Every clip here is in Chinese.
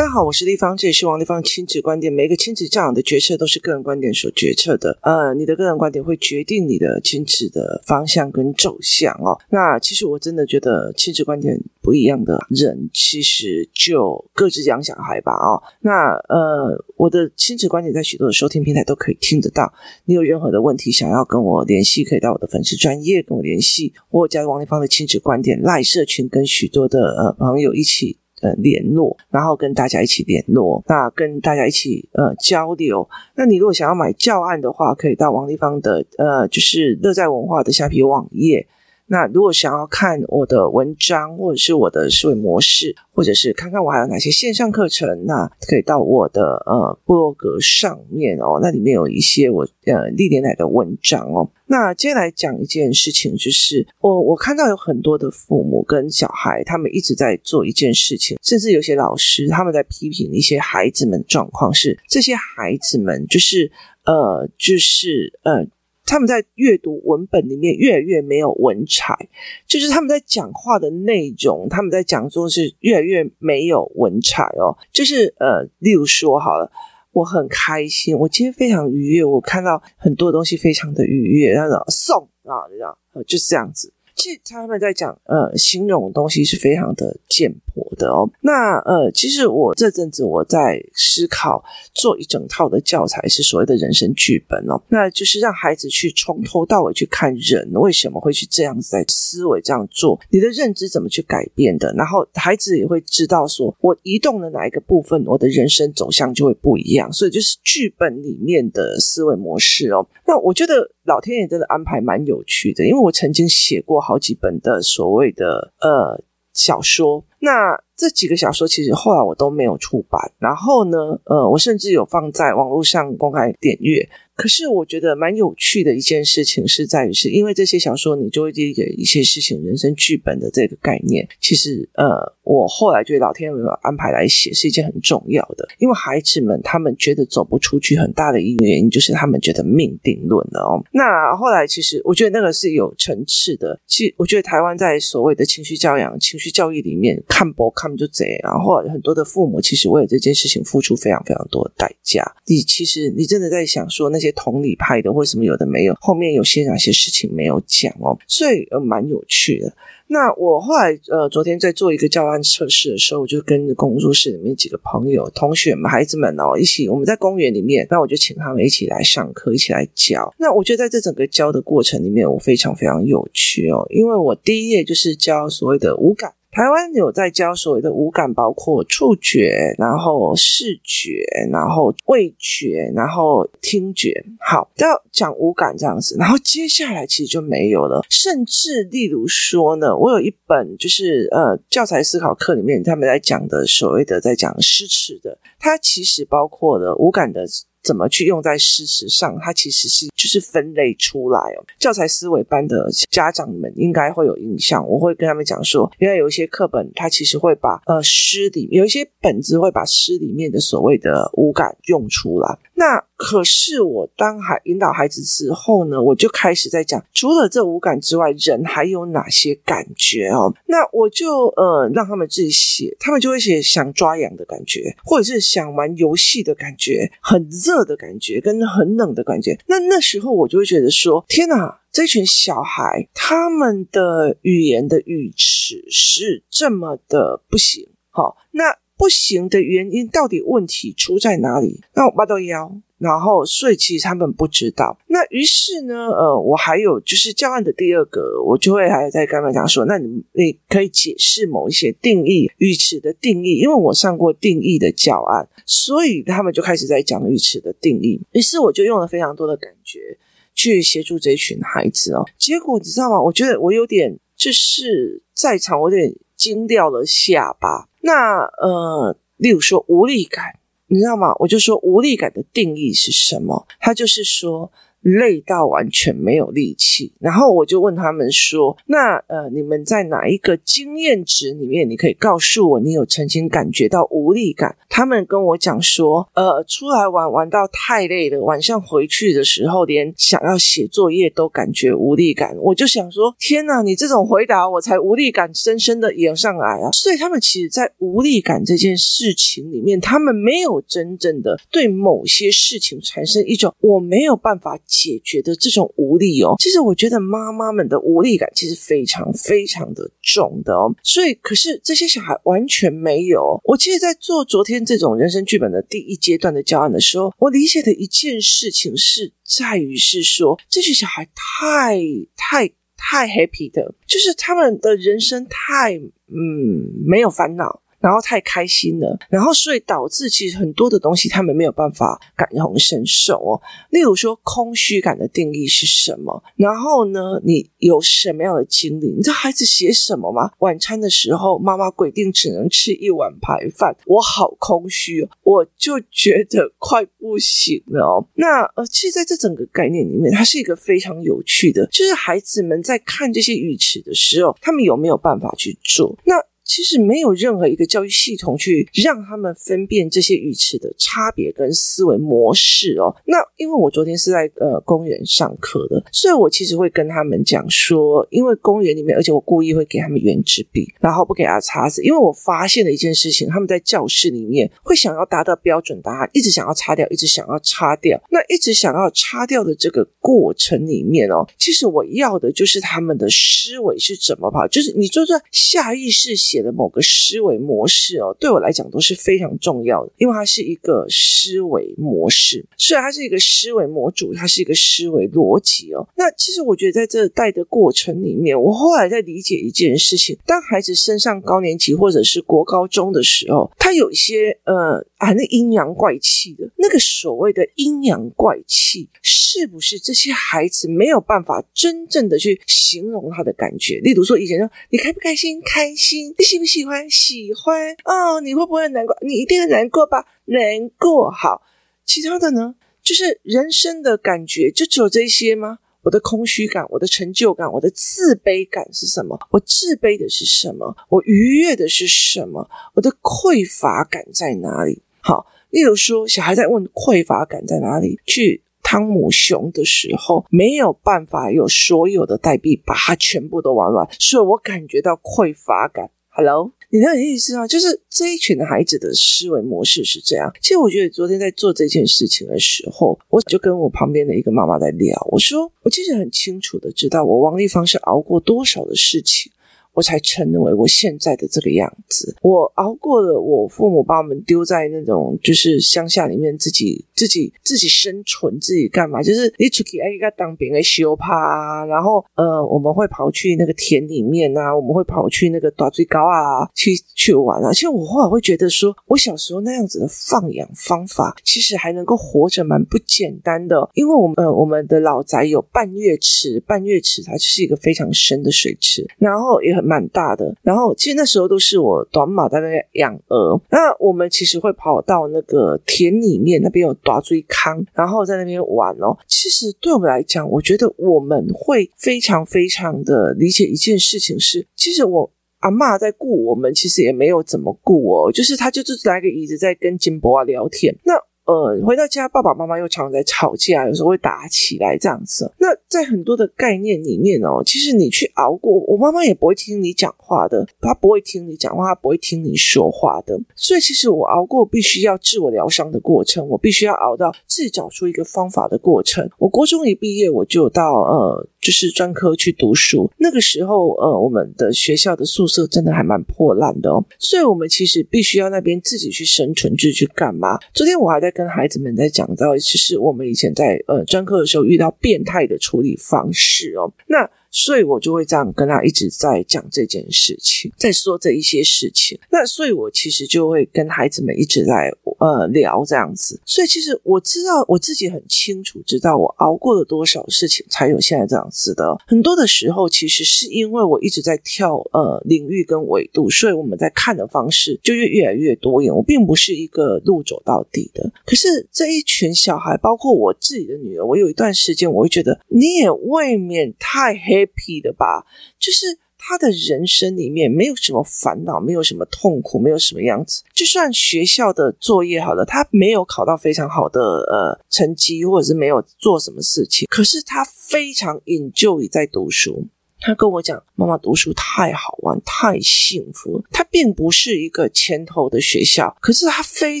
大家好，我是丽芳，这里是王立芳亲子观点。每个亲子教养的决策都是个人观点所决策的。呃，你的个人观点会决定你的亲子的方向跟走向哦。那其实我真的觉得亲子观点不一样的人，其实就各自养小孩吧哦。那呃，我的亲子观点在许多的收听平台都可以听得到。你有任何的问题想要跟我联系，可以到我的粉丝专业跟我联系。我加入王立芳的亲子观点赖社群，跟许多的呃朋友一起。呃，联络，然后跟大家一起联络，那跟大家一起呃交流。那你如果想要买教案的话，可以到王立芳的呃，就是乐在文化的下皮网页。那如果想要看我的文章，或者是我的思维模式，或者是看看我还有哪些线上课程，那可以到我的呃部落格上面哦，那里面有一些我呃历年来的文章哦。那接下来讲一件事情，就是我我看到有很多的父母跟小孩，他们一直在做一件事情，甚至有些老师他们在批评一些孩子们状况，是这些孩子们就是呃就是呃。他们在阅读文本里面越来越没有文采，就是他们在讲话的内容，他们在讲说是越来越没有文采哦。就是呃，例如说好了，我很开心，我今天非常愉悦，我看到很多东西非常的愉悦，然后送啊，这样就是这样子。其实他们在讲，呃，形容东西是非常的简活的哦。那呃，其实我这阵子我在思考做一整套的教材，是所谓的人生剧本哦。那就是让孩子去从头到尾去看人为什么会去这样子在思维这样做，你的认知怎么去改变的，然后孩子也会知道说，我移动了哪一个部分，我的人生走向就会不一样。所以就是剧本里面的思维模式哦。那我觉得。老天爷真的安排蛮有趣的，因为我曾经写过好几本的所谓的呃小说，那这几个小说其实后来我都没有出版，然后呢，呃，我甚至有放在网络上公开点阅。可是我觉得蛮有趣的一件事情是在于，是因为这些小说，你就会给一些事情人生剧本的这个概念。其实，呃，我后来觉得老天有没有安排来写是一件很重要的，因为孩子们他们觉得走不出去，很大的一个原因就是他们觉得命定论了哦。那后来其实我觉得那个是有层次的。其实我觉得台湾在所谓的情绪教养、情绪教育里面，看不看就贼，然后很多的父母其实为了这件事情付出非常非常多的代价。你其实你真的在想说那些。同理派的，为什么有的没有？后面有些哪些事情没有讲哦，所以呃蛮有趣的。那我后来呃昨天在做一个教案测试的时候，我就跟工作室里面几个朋友、同学们、孩子们哦一起，我们在公园里面，那我就请他们一起来上课，一起来教。那我觉得在这整个教的过程里面，我非常非常有趣哦，因为我第一页就是教所谓的五感。台湾有在教所谓的五感，包括触觉，然后视觉，然后味觉，然后听觉。好，要讲五感这样子，然后接下来其实就没有了。甚至例如说呢，我有一本就是呃教材思考课里面他们在讲的所谓的在讲诗词的，它其实包括了五感的。怎么去用在诗词上？它其实是就是分类出来哦。教材思维班的家长们应该会有印象，我会跟他们讲说，原来有一些课本，它其实会把呃诗里有一些本子会把诗里面的所谓的五感用出来。那可是我当孩引导孩子之后呢，我就开始在讲，除了这五感之外，人还有哪些感觉哦？那我就呃让他们自己写，他们就会写想抓痒的感觉，或者是想玩游戏的感觉，很热的感觉，跟很冷的感觉。那那时候我就会觉得说，天哪，这群小孩他们的语言的语词是这么的不行。好，那。不行的原因到底问题出在哪里？那我巴豆腰，然后所以其实他们不知道。那于是呢，呃，我还有就是教案的第二个，我就会还在跟他们讲说，那你你可以解释某一些定义语词的定义，因为我上过定义的教案，所以他们就开始在讲语词的定义。于是我就用了非常多的感觉去协助这群孩子哦。结果你知道吗？我觉得我有点就是在场，我有点惊掉了下巴。那呃，例如说无力感，你知道吗？我就说无力感的定义是什么？它就是说累到完全没有力气。然后我就问他们说：“那呃，你们在哪一个经验值里面，你可以告诉我，你有曾经感觉到无力感？”他们跟我讲说：“呃，出来玩玩到太累了，晚上回去的时候，连想要写作业都感觉无力感。”我就想说：“天哪，你这种回答，我才无力感深深的涌上来啊！”所以他们其实，在无力感这件事情里面，他们没有真正的对某些事情产生一种我没有办法解决的这种无力哦。其实我觉得妈妈们的无力感其实非常非常的重的哦。所以，可是这些小孩完全没有。我其实，在做昨天这种人生剧本的第一阶段的教案的时候，我理解的一件事情是在于是说，这些小孩太太太 happy 的，就是他们的人生太嗯没有烦恼。然后太开心了，然后所以导致其实很多的东西他们没有办法感同身受哦。例如说空虚感的定义是什么？然后呢，你有什么样的经历？你知道孩子写什么吗？晚餐的时候，妈妈规定只能吃一碗排饭，我好空虚哦，我就觉得快不行了哦。那呃，其实在这整个概念里面，它是一个非常有趣的，就是孩子们在看这些语词的时候，他们有没有办法去做？那。其实没有任何一个教育系统去让他们分辨这些语词的差别跟思维模式哦。那因为我昨天是在呃公园上课的，所以我其实会跟他们讲说，因为公园里面，而且我故意会给他们圆珠笔，然后不给他擦子，因为我发现了一件事情，他们在教室里面会想要达到标准答案，一直想要擦掉，一直想要擦掉。那一直想要擦掉的这个过程里面哦，其实我要的就是他们的思维是怎么跑，就是你就算下意识写。的某个思维模式哦，对我来讲都是非常重要的，因为它是一个思维模式，虽然它是一个思维模组，它是一个思维逻辑哦。那其实我觉得在这带的过程里面，我后来在理解一件事情：当孩子升上高年级或者是国高中的时候，他有一些呃啊那阴阳怪气的那个所谓的阴阳怪气，是不是这些孩子没有办法真正的去形容他的感觉？例如说，以前说你开不开心？开心。喜不喜欢？喜欢哦。你会不会难过？你一定会难过吧？难过。好，其他的呢？就是人生的感觉，就只有这些吗？我的空虚感，我的成就感，我的自卑感是什么？我自卑的是什么？我愉悦的是什么？我的匮乏感在哪里？好，例如说，小孩在问匮乏感在哪里，去汤姆熊的时候，没有办法有所有的代币把它全部都玩完，所以我感觉到匮乏感。Hello，你能有意思啊？就是这一群的孩子的思维模式是这样。其实我觉得昨天在做这件事情的时候，我就跟我旁边的一个妈妈在聊，我说我其实很清楚的知道，我王丽芳是熬过多少的事情。我才成为我现在的这个样子。我熬过了，我父母把我们丢在那种就是乡下里面，自己自己自己生存，自己干嘛？就是你出去哎，个当兵的修帕，然后呃，我们会跑去那个田里面啊，我们会跑去那个打最高啊，去去玩啊。其实我后来会觉得说，我小时候那样子的放养方法，其实还能够活着蛮不简单的。因为我们呃，我们的老宅有半月池，半月池它就是一个非常深的水池，然后也蛮大的，然后其实那时候都是我短马在那边养鹅，那我们其实会跑到那个田里面，那边有大水坑，然后在那边玩哦。其实对我们来讲，我觉得我们会非常非常的理解一件事情是，其实我阿嬷在顾我们，其实也没有怎么顾哦，就是他就是来个椅子在跟金伯啊聊天，那。呃，回到家，爸爸妈妈又常常在吵架，有时候会打起来这样子。那在很多的概念里面哦，其实你去熬过，我妈妈也不会听你讲话的，她不会听你讲话，她不会听你说话的。所以，其实我熬过必须要自我疗伤的过程，我必须要熬到自己找出一个方法的过程。我国中一毕业，我就到呃。就是专科去读书，那个时候，呃，我们的学校的宿舍真的还蛮破烂的哦，所以我们其实必须要那边自己去生存，自己去干嘛？昨天我还在跟孩子们在讲到，其实我们以前在呃专科的时候遇到变态的处理方式哦，那。所以我就会这样跟他一直在讲这件事情，在说这一些事情。那所以，我其实就会跟孩子们一直在呃聊这样子。所以，其实我知道我自己很清楚，知道我熬过了多少事情，才有现在这样子的。很多的时候，其实是因为我一直在跳呃领域跟维度，所以我们在看的方式就越越来越多元。我并不是一个路走到底的。可是这一群小孩，包括我自己的女儿，我有一段时间我会觉得你也未免太黑 happy 的吧，就是。他的人生里面没有什么烦恼，没有什么痛苦，没有什么样子。就算学校的作业好了，他没有考到非常好的呃成绩，或者是没有做什么事情，可是他非常 enjoy 在读书。他跟我讲：“妈妈读书太好玩，太幸福。他并不是一个前头的学校，可是他非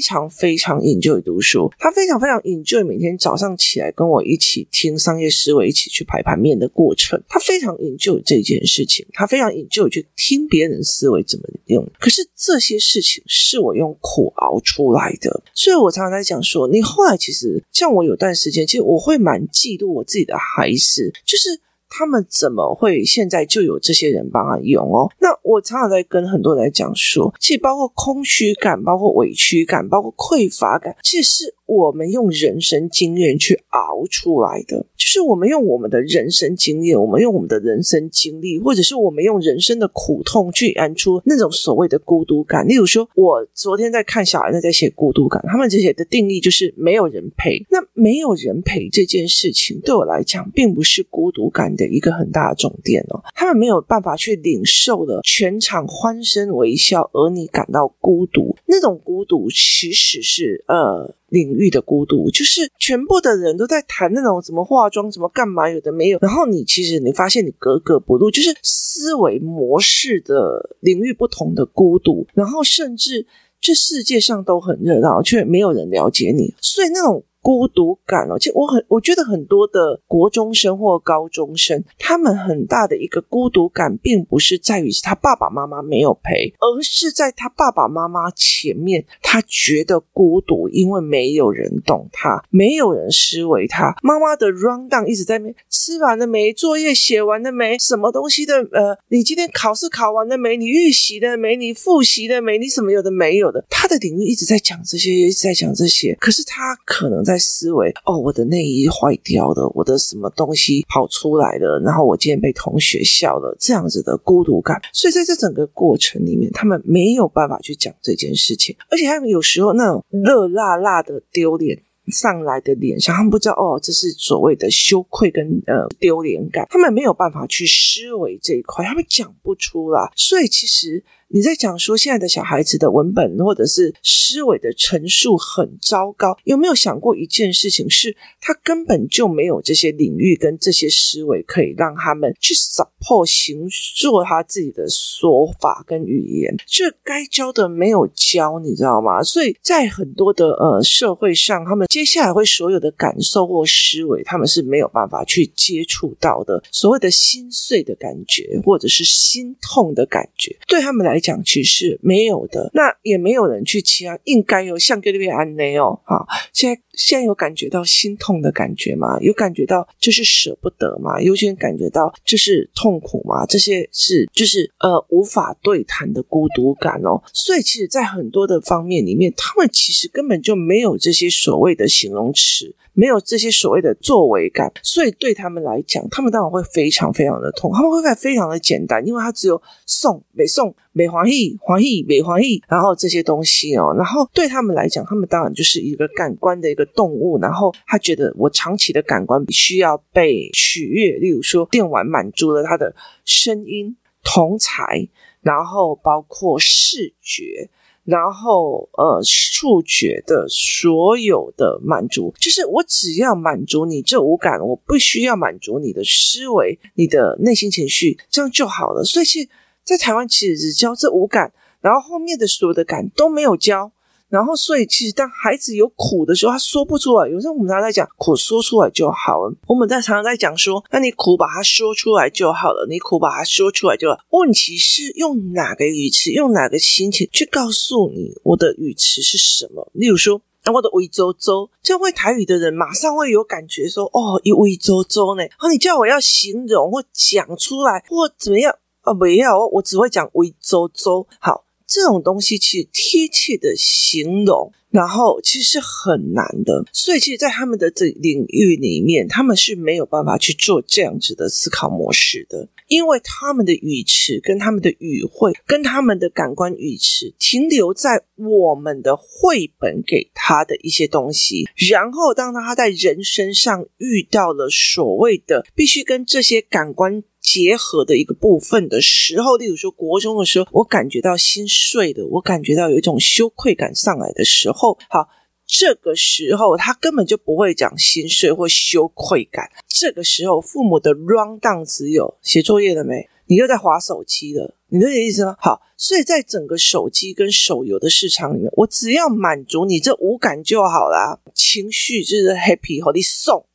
常非常 enjoy 读书。他非常非常 enjoy 每天早上起来跟我一起听商业思维，一起去排盘面的过程。他非常 enjoy 这件事情，他非常 enjoy 去听别人思维怎么用。可是这些事情是我用苦熬出来的，所以我常常在讲说，你后来其实像我有段时间，其实我会蛮嫉妒我自己的孩子，就是。”他们怎么会现在就有这些人帮他用哦？那我常常在跟很多人来讲说，其实包括空虚感，包括委屈感，包括匮乏感，其实是。我们用人生经验去熬出来的，就是我们用我们的人生经验，我们用我们的人生经历，或者是我们用人生的苦痛去熬出那种所谓的孤独感。例如说，我昨天在看小孩在写孤独感，他们这些的定义就是没有人陪。那没有人陪这件事情，对我来讲，并不是孤独感的一个很大的重点哦。他们没有办法去领受了全场欢声微笑，而你感到孤独，那种孤独其实是呃。领域的孤独，就是全部的人都在谈那种怎么化妆、怎么干嘛，有的没有。然后你其实你发现你格格不入，就是思维模式的领域不同的孤独。然后甚至这世界上都很热闹，却没有人了解你，所以那种。孤独感哦，其实我很，我觉得很多的国中生或高中生，他们很大的一个孤独感，并不是在于是他爸爸妈妈没有陪，而是在他爸爸妈妈前面，他觉得孤独，因为没有人懂他，没有人思维他。妈妈的 rundown 一直在那，吃完了没？作业写完了没？什么东西的？呃，你今天考试考完了没？你预习了没？你复习了没？你什么有的没有的？他的领域一直在讲这些，一直在讲这些，可是他可能在。在思维哦，我的内衣坏掉了，我的什么东西跑出来了，然后我今天被同学笑了，这样子的孤独感。所以在这整个过程里面，他们没有办法去讲这件事情，而且他们有时候那种热辣辣的丢脸上来的脸上，他们不知道哦，这是所谓的羞愧跟呃丢脸感，他们没有办法去思维这一块，他们讲不出来。所以其实。你在讲说现在的小孩子的文本或者是思维的陈述很糟糕，有没有想过一件事情是，他根本就没有这些领域跟这些思维可以让他们去 support 形做他自己的说法跟语言，这该教的没有教，你知道吗？所以在很多的呃社会上，他们接下来会所有的感受或思维，他们是没有办法去接触到的，所谓的心碎的感觉或者是心痛的感觉，对他们来。讲其实没有的，那也没有人去其他应该有像格里安内哦，好，现在现在有感觉到心痛的感觉吗？有感觉到就是舍不得吗？有些人感觉到就是痛苦吗？这些是就是呃无法对谈的孤独感哦。所以其实，在很多的方面里面，他们其实根本就没有这些所谓的形容词。没有这些所谓的作为感，所以对他们来讲，他们当然会非常非常的痛。他们会非常的简单，因为他只有送、没送、没黄奕、黄奕、没黄奕，然后这些东西哦。然后对他们来讲，他们当然就是一个感官的一个动物。然后他觉得我长期的感官需要被取悦，例如说电玩满足了他的声音、同侪，然后包括视觉。然后，呃，触觉的所有的满足，就是我只要满足你这五感，我不需要满足你的思维、你的内心情绪，这样就好了。所以，其实，在台湾其实只教这五感，然后后面的所有的感都没有教。然后，所以其实当孩子有苦的时候，他说不出来。有时候我们常常在讲苦，说出来就好了。我们在常常在讲说，那你苦把它说出来就好了。你苦把它说出来就好。问题是用哪个语词，用哪个心情去告诉你我的语词是什么？例如说，那我的微周周，这会台语的人马上会有感觉说，哦，一微周周呢，好，你叫我要形容或讲出来或怎么样啊？没有，我只会讲微周周。好，这种东西其实贴切的形容。然后其实是很难的，所以其实，在他们的这领域里面，他们是没有办法去做这样子的思考模式的，因为他们的语词、跟他们的语汇、跟他们的感官语词停留在我们的绘本给他的一些东西，然后当他在人身上遇到了所谓的必须跟这些感官。结合的一个部分的时候，例如说国中的时候，我感觉到心碎的，我感觉到有一种羞愧感上来的时候，好，这个时候他根本就不会讲心碎或羞愧感。这个时候，父母的 rundown 只有写作业了没？你又在划手机了，你理解意思吗？好，所以在整个手机跟手游的市场里面，我只要满足你这五感就好啦。情绪就是 happy 和你送。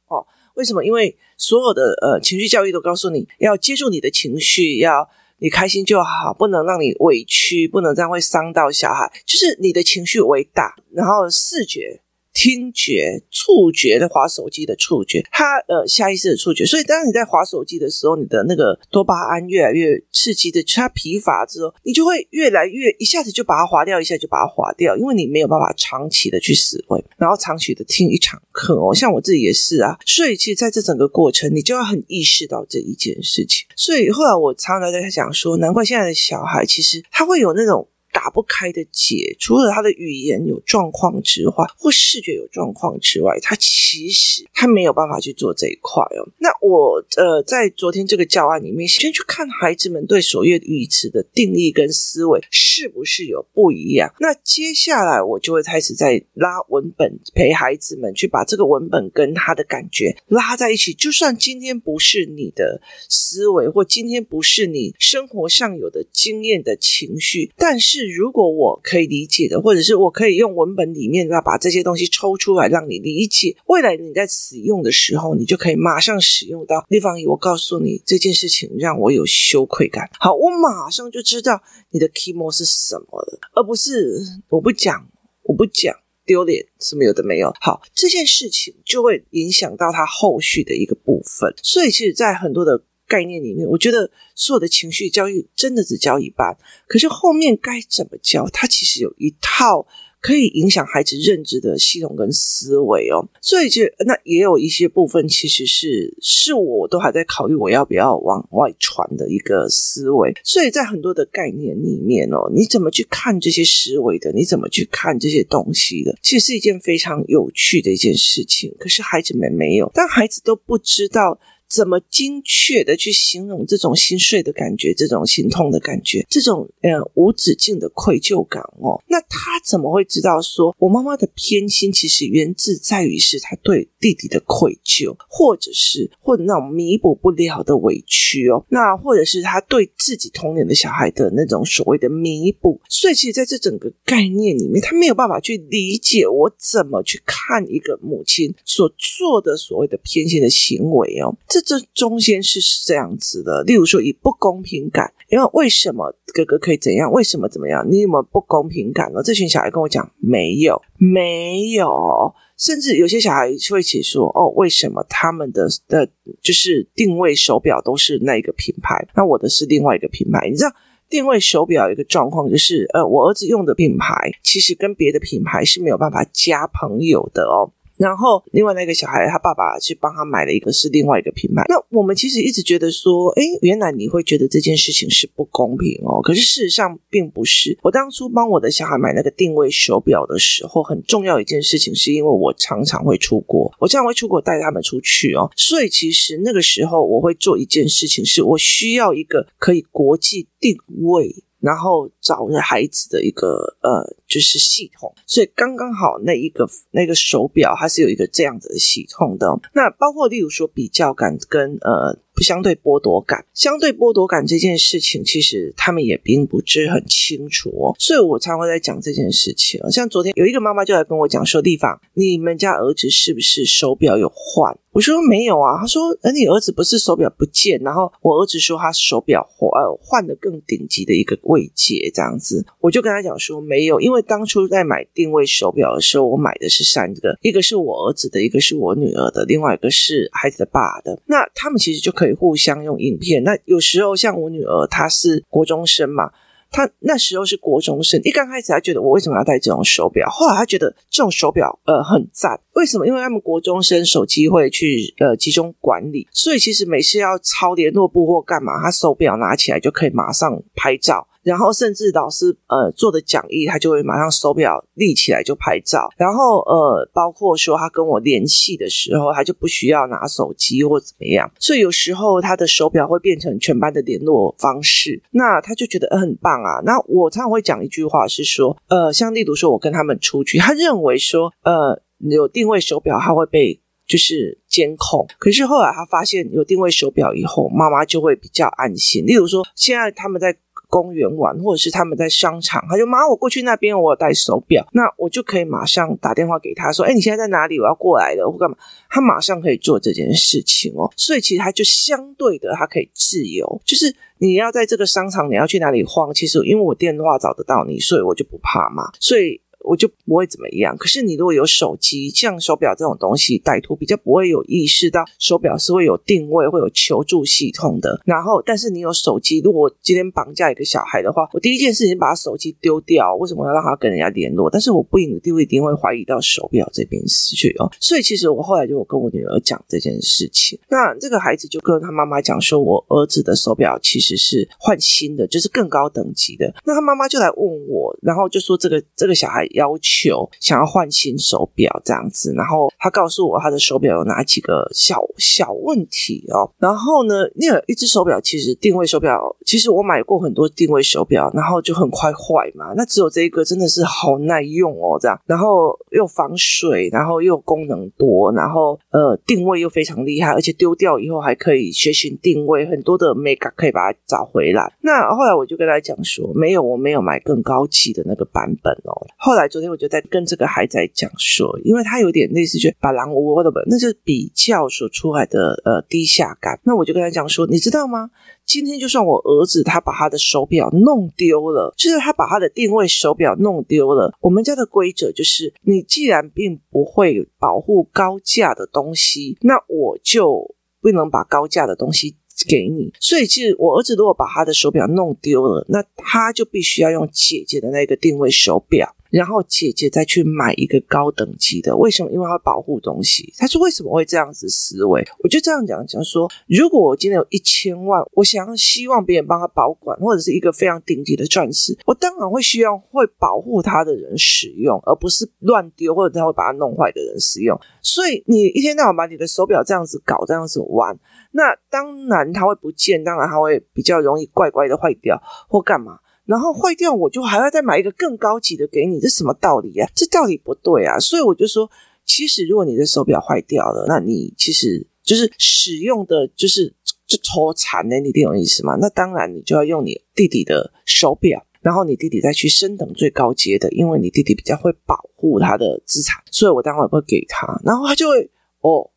为什么？因为所有的呃情绪教育都告诉你要接住你的情绪，要你开心就好，不能让你委屈，不能这样会伤到小孩。就是你的情绪为大，然后视觉。听觉、触觉的滑手机的触觉，它呃下意识的触觉，所以当你在滑手机的时候，你的那个多巴胺越来越刺激的，它疲乏之后，你就会越来越一下子就把它滑掉，一下就把它滑掉，因为你没有办法长期的去思维，然后长期的听一场课哦。像我自己也是啊，所以其实在这整个过程，你就要很意识到这一件事情。所以后来我常常在讲说，难怪现在的小孩其实他会有那种。打不开的结，除了他的语言有状况之外，或视觉有状况之外，他其实他没有办法去做这一块哦。那我呃，在昨天这个教案里面，先去看孩子们对所谓语词的定义跟思维是不是有不一样。那接下来我就会开始在拉文本，陪孩子们去把这个文本跟他的感觉拉在一起。就算今天不是你的思维，或今天不是你生活上有的经验的情绪，但是。如果我可以理解的，或者是我可以用文本里面要把这些东西抽出来让你理解，未来你在使用的时候，你就可以马上使用到。立方我告诉你这件事情让我有羞愧感，好，我马上就知道你的 key more 是什么了，而不是我不讲，我不讲丢脸什么有的没有。好，这件事情就会影响到他后续的一个部分，所以其实，在很多的。概念里面，我觉得所有的情绪教育真的只教一半，可是后面该怎么教，它其实有一套可以影响孩子认知的系统跟思维哦。所以就那也有一些部分，其实是是我都还在考虑我要不要往外传的一个思维。所以在很多的概念里面哦，你怎么去看这些思维的？你怎么去看这些东西的？其实是一件非常有趣的一件事情。可是孩子们没有，但孩子都不知道。怎么精确的去形容这种心碎的感觉，这种心痛的感觉，这种呃无止境的愧疚感哦？那他怎么会知道说，我妈妈的偏心其实源自在于是他对弟弟的愧疚，或者是或者那种弥补不了的委屈哦？那或者是他对自己童年的小孩的那种所谓的弥补？所以其实在这整个概念里面，他没有办法去理解我怎么去看一个母亲所做的所谓的偏心的行为哦。这这中间是这样子的，例如说以不公平感，因为为什么哥哥可以怎样？为什么怎么样？你有没有不公平感呢？这群小孩跟我讲没有，没有，甚至有些小孩会起说哦，为什么他们的的就是定位手表都是那一个品牌，那我的是另外一个品牌？你知道定位手表一个状况就是，呃，我儿子用的品牌其实跟别的品牌是没有办法加朋友的哦。然后，另外那个小孩，他爸爸去帮他买了一个是另外一个品牌。那我们其实一直觉得说，哎，原来你会觉得这件事情是不公平哦。可是事实上并不是。我当初帮我的小孩买那个定位手表的时候，很重要一件事情，是因为我常常会出国，我经常会出国带他们出去哦。所以其实那个时候我会做一件事情，是我需要一个可以国际定位。然后找着孩子的一个呃，就是系统，所以刚刚好那一个那个手表它是有一个这样子的系统的。那包括例如说比较感跟呃不相对剥夺感，相对剥夺感这件事情，其实他们也并不是很清楚哦。所以我常会在讲这件事情。像昨天有一个妈妈就来跟我讲说：“丽芳，你们家儿子是不是手表有换？”我说没有啊，他说，而你儿子不是手表不见，然后我儿子说他手表换呃换了更顶级的一个位阶这样子，我就跟他讲说没有，因为当初在买定位手表的时候，我买的是三个，一个是我儿子的，一个是我女儿的，另外一个是孩子的爸的，那他们其实就可以互相用影片。那有时候像我女儿，她是国中生嘛。她那时候是国中生，一刚开始她觉得我为什么要戴这种手表，后来她觉得这种手表呃很赞，为什么？因为他们国中生手机会去呃集中管理，所以其实每次要抄联络簿或干嘛，她手表拿起来就可以马上拍照。然后甚至老师呃做的讲义，他就会马上手表立起来就拍照。然后呃，包括说他跟我联系的时候，他就不需要拿手机或怎么样。所以有时候他的手表会变成全班的联络方式，那他就觉得很棒啊。那我常常会讲一句话是说，呃，像例如说我跟他们出去，他认为说呃有定位手表，他会被就是监控。可是后来他发现有定位手表以后，妈妈就会比较安心。例如说现在他们在。公园玩，或者是他们在商场，他就妈，我过去那边，我有带手表，那我就可以马上打电话给他说，哎，你现在在哪里？我要过来了，或干嘛？他马上可以做这件事情哦。所以其实他就相对的，他可以自由，就是你要在这个商场，你要去哪里晃，其实因为我电话找得到你，所以我就不怕嘛。所以。我就不会怎么样。可是你如果有手机，像手表这种东西，歹徒比较不会有意识到手表是会有定位、会有求助系统的。然后，但是你有手机，如果今天绑架一个小孩的话，我第一件事情把他手机丢掉。为什么要让他跟人家联络？但是我不一定一定会怀疑到手表这边失去哦。所以其实我后来就有跟我女儿讲这件事情。那这个孩子就跟他妈妈讲说，我儿子的手表其实是换新的，就是更高等级的。那他妈妈就来问我，然后就说这个这个小孩。要求想要换新手表这样子，然后他告诉我他的手表有哪几个小小问题哦。然后呢，那个一只手表其实定位手表，其实我买过很多定位手表，然后就很快坏嘛。那只有这一个真的是好耐用哦，这样，然后又防水，然后又功能多，然后呃定位又非常厉害，而且丢掉以后还可以学习定位，很多的 mega 可以把它找回来。那后来我就跟他讲说，没有，我没有买更高级的那个版本哦。后来。昨天我就在跟这个孩子讲说，因为他有点类似，就把狼窝的本，那就是比较所出来的呃低下感。那我就跟他讲说，你知道吗？今天就算我儿子他把他的手表弄丢了，就是他把他的定位手表弄丢了，我们家的规则就是，你既然并不会保护高价的东西，那我就不能把高价的东西给你。所以，其实我儿子如果把他的手表弄丢了，那他就必须要用姐姐的那个定位手表。然后姐姐再去买一个高等级的，为什么？因为她保护东西。他说为什么会这样子思维？我就这样讲，讲说，如果我今天有一千万，我想要希望别人帮他保管，或者是一个非常顶级的钻石，我当然会需要会保护他的人使用，而不是乱丢或者他会把它弄坏的人使用。所以你一天到晚把你的手表这样子搞，这样子玩，那当然它会不见，当然它会比较容易怪怪的坏掉或干嘛。然后坏掉，我就还要再买一个更高级的给你，这什么道理啊？这道理不对啊！所以我就说，其实如果你的手表坏掉了，那你其实就是使用的就是就抽残呢，你懂我意思吗？那当然你就要用你弟弟的手表，然后你弟弟再去升等最高阶的，因为你弟弟比较会保护他的资产，所以我当然会给他，然后他就会哦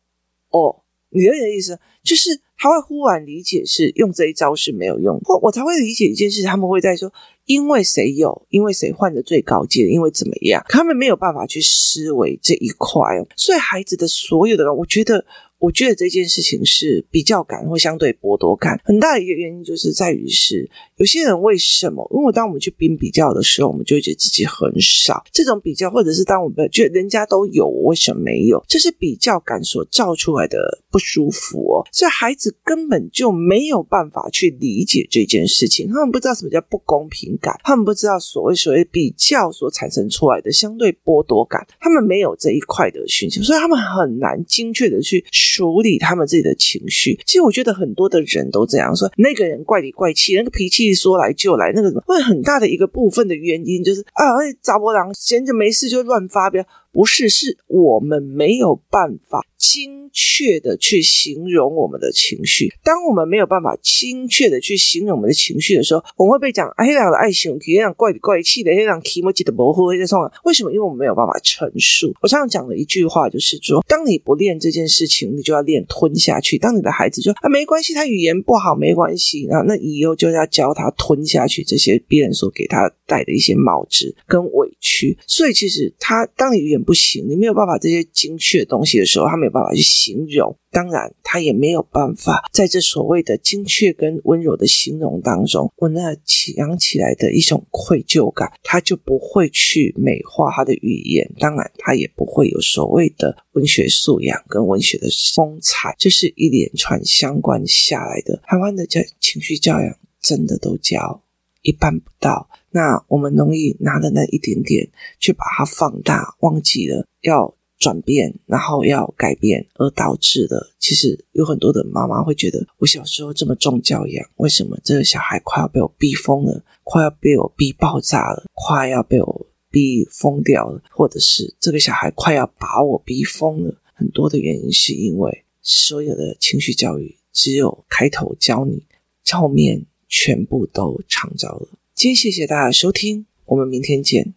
哦，你的意思就是。他会忽然理解是用这一招是没有用，或我才会理解一件事，他们会在说，因为谁有，因为谁换的最高阶，因为怎么样，他们没有办法去思维这一块，所以孩子的所有的，我觉得。我觉得这件事情是比较感或相对剥夺感很大的一个原因，就是在于是有些人为什么？因为当我们去比比较的时候，我们就会觉得自己很少。这种比较，或者是当我们觉得人家都有，我为什么没有？这是比较感所造出来的不舒服哦。所以孩子根本就没有办法去理解这件事情，他们不知道什么叫不公平感，他们不知道所谓所谓比较所产生出来的相对剥夺感，他们没有这一块的讯息，所以他们很难精确的去。处理他们自己的情绪，其实我觉得很多的人都这样说。那个人怪里怪气，那个脾气说来就来，那个什么，会很大的一个部分的原因就是啊，找波郎闲着没事就乱发飙。不是，是我们没有办法精确的去形容我们的情绪。当我们没有办法精确的去形容我们的情绪的时候，我们会被讲啊，黑狼的爱情，黑狼怪里怪气的，黑狼提莫吉的模糊，黑在啊。为什么？因为我们没有办法陈述。我常常讲的一句话就是说，当你不练这件事情，你就要练吞下去。当你的孩子说啊，没关系，他语言不好，没关系啊，那以后就要教他吞下去这些别人所给他带的一些帽子跟委屈。所以其实他，当你语言不行，你没有办法这些精确的东西的时候，他没有办法去形容。当然，他也没有办法在这所谓的精确跟温柔的形容当中，我那起养起来的一种愧疚感，他就不会去美化他的语言。当然，他也不会有所谓的文学素养跟文学的风采，这是一连串相关下来的。台湾的教情绪教养真的都教一半不到，那我们容易拿的那一点点，去把它放大，忘记了要。转变，然后要改变，而导致的，其实有很多的妈妈会觉得，我小时候这么重教养，为什么这个小孩快要被我逼疯了，快要被我逼爆炸了，快要被我逼疯掉了，或者是这个小孩快要把我逼疯了？很多的原因是因为所有的情绪教育只有开头教你，后面全部都长照了。今天谢谢大家收听，我们明天见。